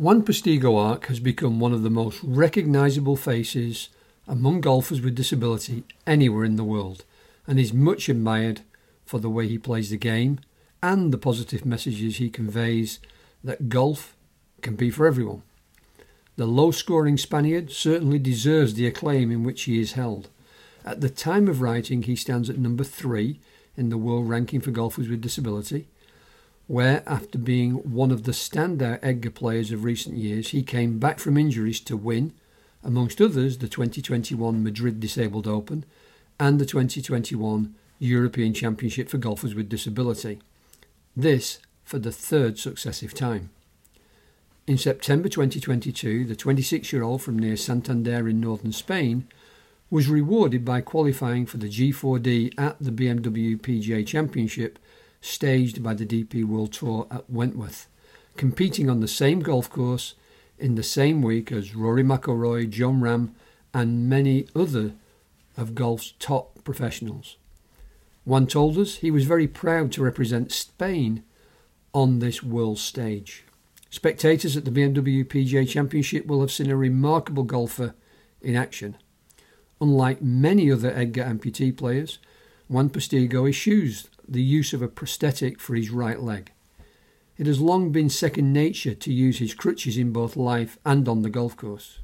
Juan Postigo Arce has become one of the most recognisable faces among golfers with disability anywhere in the world and is much admired for the way he plays the game and the positive messages he conveys that golf can be for everyone. The low scoring Spaniard certainly deserves the acclaim in which he is held. At the time of writing, he stands at number three in the world ranking for golfers with disability where, after being one of the standout EDGA players of recent years, he came back from injuries to win, amongst others, the 2021 Madrid Disabled Open and the 2021 European Championship for Golfers with Disability. This for the third successive time. In September 2022, the 26 year old from near Santander in northern Spain was rewarded by qualifying for the G4D at the BMW PGA Championship staged by the DP World Tour at Wentworth, competing on the same golf course in the same week as Rory McIlroy, Jon Rahm, and many other of golf's top professionals. Juan told us he was very proud to represent Spain on this world stage. Spectators at the BMW PGA Championship will have seen a remarkable golfer in action. Unlike many other EDGA amputee players, Juan Postigo eschews the use of a prosthetic for his right leg. It has long been second nature to use his crutches in both life and on the golf course.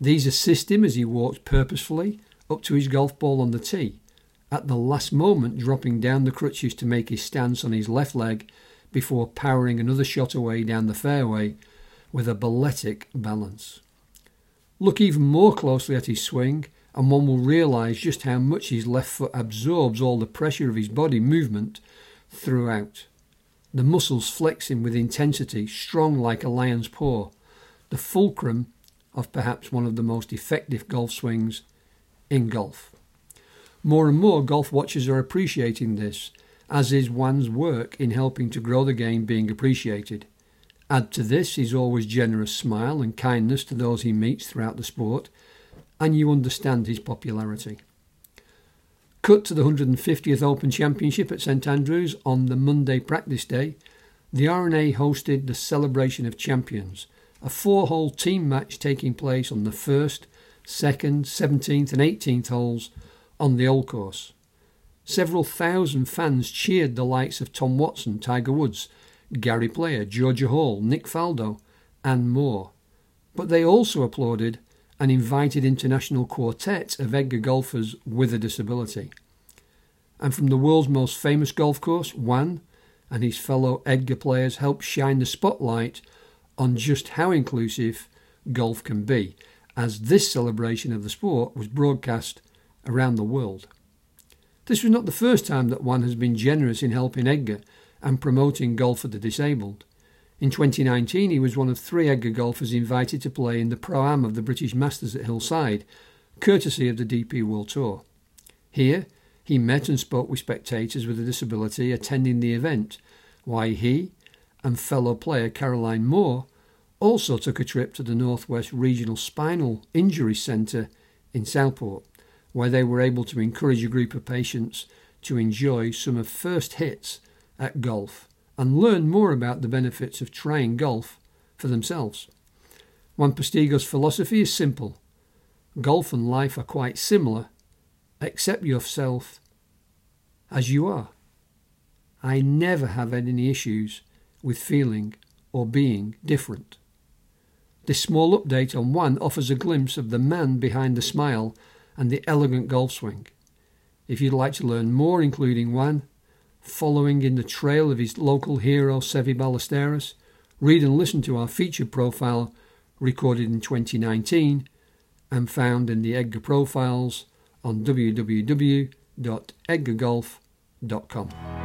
These assist him as he walks purposefully up to his golf ball on the tee, at the last moment dropping down the crutches to make his stance on his left leg before powering another shot away down the fairway with a balletic balance. Look even more closely at his swing and one will realise just how much his left foot absorbs all the pressure of his body movement throughout. The muscles flexing with intensity, strong like a lion's paw, the fulcrum of perhaps one of the most effective golf swings in golf. More and more golf watchers are appreciating this, as is Juan's work in helping to grow the game being appreciated. Add to this his always generous smile and kindness to those he meets throughout the sport, and you understand his popularity. Cut to the 150th Open Championship at St Andrews on the Monday practice day, the R&A hosted the Celebration of Champions, a four hole team match taking place on the 1st, 2nd, 17th, and 18th holes on the old course. Several thousand fans cheered the likes of Tom Watson, Tiger Woods, Gary Player, Georgia Hall, Nick Faldo, and more. But they also applauded an invited international quartet of EDGA golfers with a disability. And from the world's most famous golf course, Juan and his fellow EDGA players helped shine the spotlight on just how inclusive golf can be, as this celebration of the sport was broadcast around the world. This was not the first time that Juan has been generous in helping EDGA and promoting golf for the disabled. In 2019, he was one of three EDGA golfers invited to play in the Pro Am of the British Masters at Hillside, courtesy of the DP World Tour. Here, he met and spoke with spectators with a disability attending the event, why he and fellow player Caroline Moore also took a trip to the Northwest Regional Spinal Injury Centre in Southport, where they were able to encourage a group of patients to enjoy some of first hits at golf and learn more about the benefits of trying golf for themselves. Juan Postigo's philosophy is simple golf and life are quite similar. Accept yourself as you are. I never have had any issues with feeling or being different. This small update on Juan offers a glimpse of the man behind the smile and the elegant golf swing. If you'd like to learn more, including Juan, following in the trail of his local hero Seve Ballesteros, read and listen to our featured profile recorded in 2019 and found in the EDGA Profiles on www.edgagolf.com.